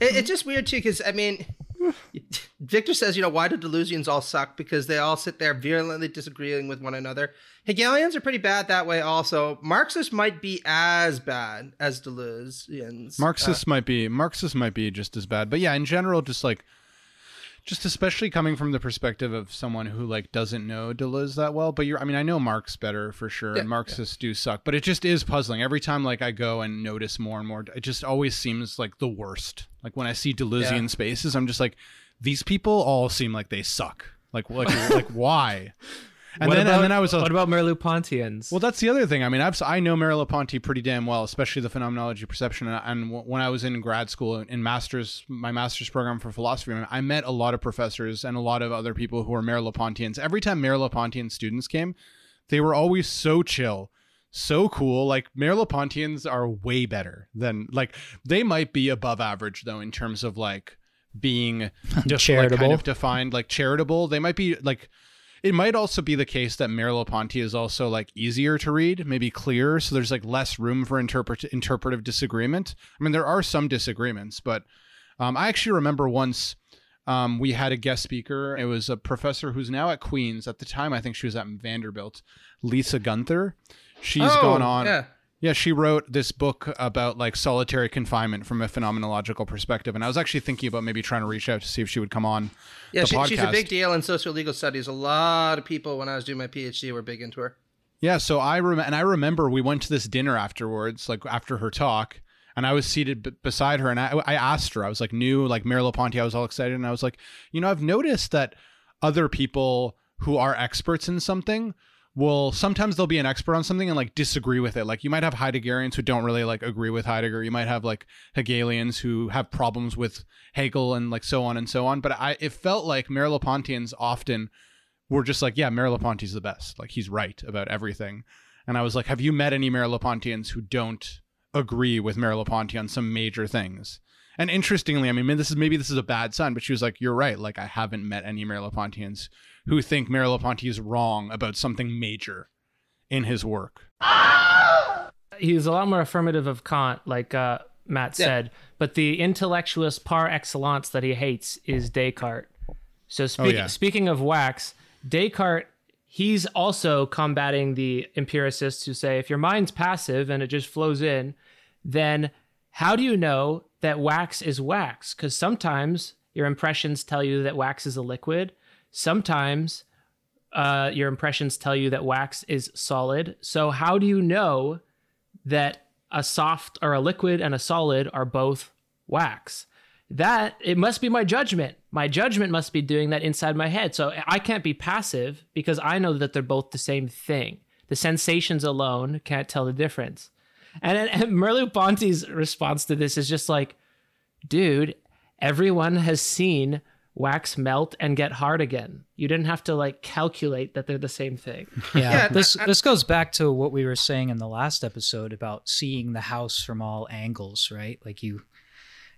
it, it's just weird too because I mean, Victor says, you know, why do Deleuzians all suck? Because they all sit there virulently disagreeing with one another. Hegelians are pretty bad that way. Also, Marxists might be as bad as Deleuzians. Marxists uh, might be Marxists might be just as bad, but yeah, in general, just like just especially coming from the perspective of someone who like doesn't know Deleuze that well. But you're, I mean, I know Marx better for sure, yeah, and Marxists yeah. do suck. But it just is puzzling every time. Like I go and notice more and more, it just always seems like the worst. Like when I see Deleuzian yeah. spaces, I'm just like, these people all seem like they suck. Like like like why? And what then, about, and then I was what about Merleau-Pontians? Well, that's the other thing. I mean, I've, I know Merleau-Ponty pretty damn well, especially the phenomenology of perception. And, and when I was in grad school in masters, my master's program for philosophy, I met a lot of professors and a lot of other people who were Merleau-Pontians. Every time Merleau-Pontian students came, they were always so chill so cool. Like Merleau-Pontians are way better than like they might be above average though in terms of like being just charitable. Like, kind of defined like charitable. They might be like it might also be the case that Merleau-Ponty is also like easier to read, maybe clearer, so there's like less room for interpret- interpretive disagreement. I mean, there are some disagreements, but um, I actually remember once um, we had a guest speaker. It was a professor who's now at Queens. At the time, I think she was at Vanderbilt. Lisa Guenther. She's oh, gone on. Yeah. Yeah, she wrote this book about like solitary confinement from a phenomenological perspective, and I was actually thinking about maybe trying to reach out to see if she would come on. Yeah, she, she's a big deal in social legal studies. A lot of people, when I was doing my PhD, were big into her. Yeah, so I remember, and I remember we went to this dinner afterwards, like after her talk, and I was seated b- beside her, and I, I asked her, I was like new, like Merleau-Ponty, I was all excited, and I was like, you know, I've noticed that other people who are experts in something will sometimes they'll be an expert on something and like disagree with it. Like you might have Heideggerians who don't really like agree with Heidegger. You might have like Hegelians who have problems with Hegel and like so on and so on. But I it felt like Merleau-Pontians often were just like, yeah, Merleau-Ponty's the best. Like he's right about everything. And I was like, have you met any Merleau-Pontians who don't agree with Merleau-Ponty on some major things? And interestingly, I mean, this is maybe this is a bad sign, but she was like, "You're right. Like, I haven't met any Merleau-Pontians who think Merleau-Ponty is wrong about something major in his work." He's a lot more affirmative of Kant, like uh, Matt said, yeah. but the intellectualist par excellence that he hates is Descartes. So, speak- oh, yeah. speaking of wax, Descartes he's also combating the empiricists who say if your mind's passive and it just flows in, then how do you know that wax is wax? Because sometimes your impressions tell you that wax is a liquid. Sometimes uh, your impressions tell you that wax is solid. So, how do you know that a soft or a liquid and a solid are both wax? That it must be my judgment. My judgment must be doing that inside my head. So, I can't be passive because I know that they're both the same thing. The sensations alone can't tell the difference. And, and Merleau-Ponty's response to this is just like, dude, everyone has seen wax melt and get hard again. You didn't have to like calculate that they're the same thing. Yeah. yeah this this goes back to what we were saying in the last episode about seeing the house from all angles, right? Like you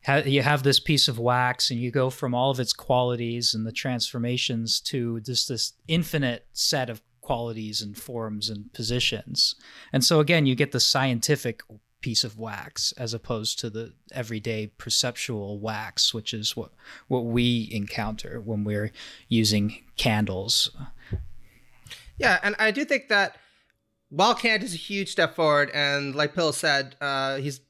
have you have this piece of wax and you go from all of its qualities and the transformations to just this infinite set of qualities and forms and positions. And so again, you get the scientific piece of wax as opposed to the everyday perceptual wax, which is what what we encounter when we're using candles. Yeah, and I do think that while Kant is a huge step forward, and like Pill said, uh, he's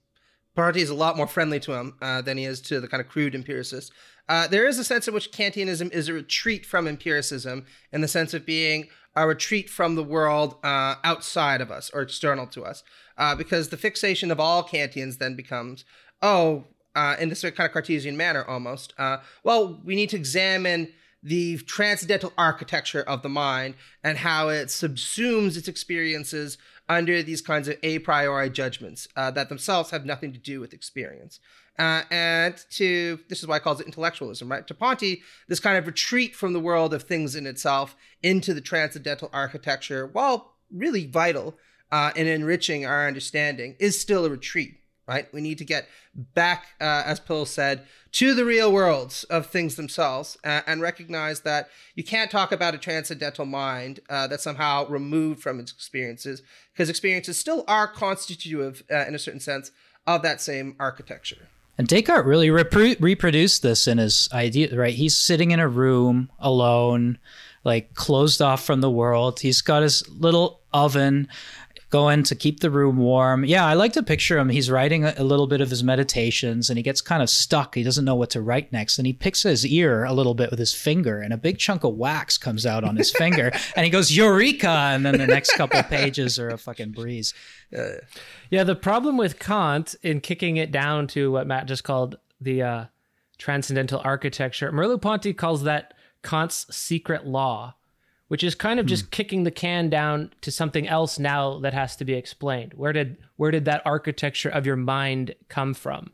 Party is a lot more friendly to him uh, than he is to the kind of crude empiricist. Uh, there is a sense in which Kantianism is a retreat from empiricism in the sense of being a retreat from the world uh, outside of us or external to us. Uh, because the fixation of all Kantians then becomes, oh, uh, in this kind of Cartesian manner almost, uh, well, we need to examine the transcendental architecture of the mind and how it subsumes its experiences under these kinds of a priori judgments uh, that themselves have nothing to do with experience. Uh, and to this is why I calls it intellectualism, right? To Ponty, this kind of retreat from the world of things in itself into the transcendental architecture, while really vital uh, in enriching our understanding, is still a retreat, right? We need to get back, uh, as Pill said, to the real worlds of things themselves uh, and recognize that you can't talk about a transcendental mind uh, that's somehow removed from its experiences, because experiences still are constitutive, uh, in a certain sense, of that same architecture. And Descartes really repro- reproduced this in his idea, right? He's sitting in a room alone, like closed off from the world. He's got his little oven going to keep the room warm. Yeah, I like to picture him. He's writing a, a, little bit of his meditations and he gets kind of stuck. He doesn't know what to write next. And he picks his ear a little bit with his finger and a big chunk of wax comes out on his finger and he goes, Eureka! And then the next couple pages are a fucking breeze. Uh, yeah, the problem with Kant in kicking it down to what Matt just called the uh, transcendental architecture, Merleau-Ponty calls that Kant's secret law which is kind of just hmm. kicking the can down to something else now that has to be explained. Where did where did that architecture of your mind come from?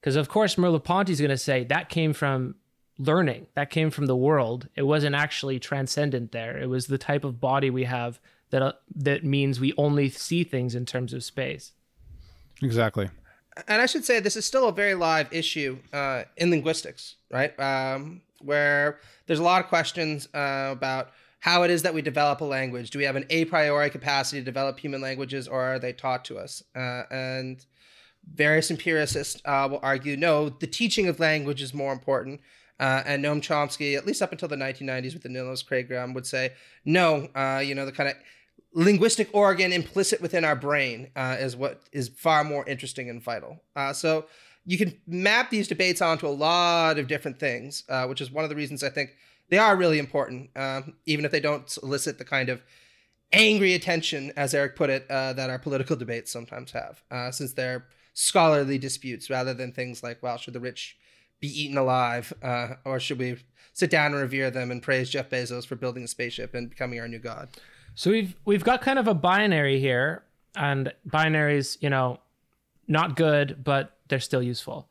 Because of course Merleau-Ponty is going to say that came from learning, that came from the world. It wasn't actually transcendent there. It was the type of body we have that uh, that means we only see things in terms of space. Exactly. And I should say this is still a very live issue uh, in linguistics, right? Um, where there's a lot of questions uh, about how it is that we develop a language. Do we have an a priori capacity to develop human languages, or are they taught to us? Uh, and various empiricists uh, will argue no, the teaching of language is more important. Uh, and Noam Chomsky, at least up until the 1990s with the Niels Craigraham, would say no. Uh, you know, the kind of linguistic organ implicit within our brain uh, is what is far more interesting and vital. Uh, so you can map these debates onto a lot of different things, which is one of the reasons I think they are really important, um, even if they don't elicit the kind of angry attention, as Eric put it, uh, that our political debates sometimes have, uh, since they're scholarly disputes rather than things like, well, should the rich be eaten alive, uh, or should we sit down and revere them and praise Jeff Bezos for building a spaceship and becoming our new god? So we've we've got kind of a binary here, and binaries, you know, not good, but they're still useful.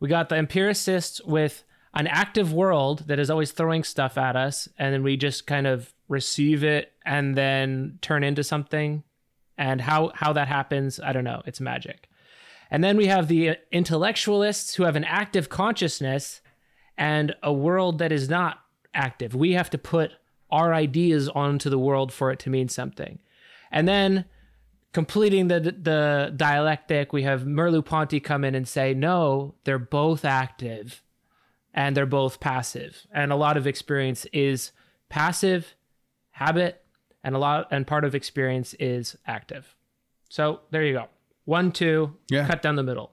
We got the empiricists with an active world that is always throwing stuff at us and then we just kind of receive it and then turn into something. And how how that happens i don't know. It's magic. And then we have the intellectualists who have an active consciousness and a world that is not active. We have to put our ideas onto the world for it to mean something. And then completing the the dialectic we have merleau-ponty come in and say no they're both active and they're both passive. And a lot of experience is passive, habit, and a lot and part of experience is active. So there you go. One, two, yeah. cut down the middle.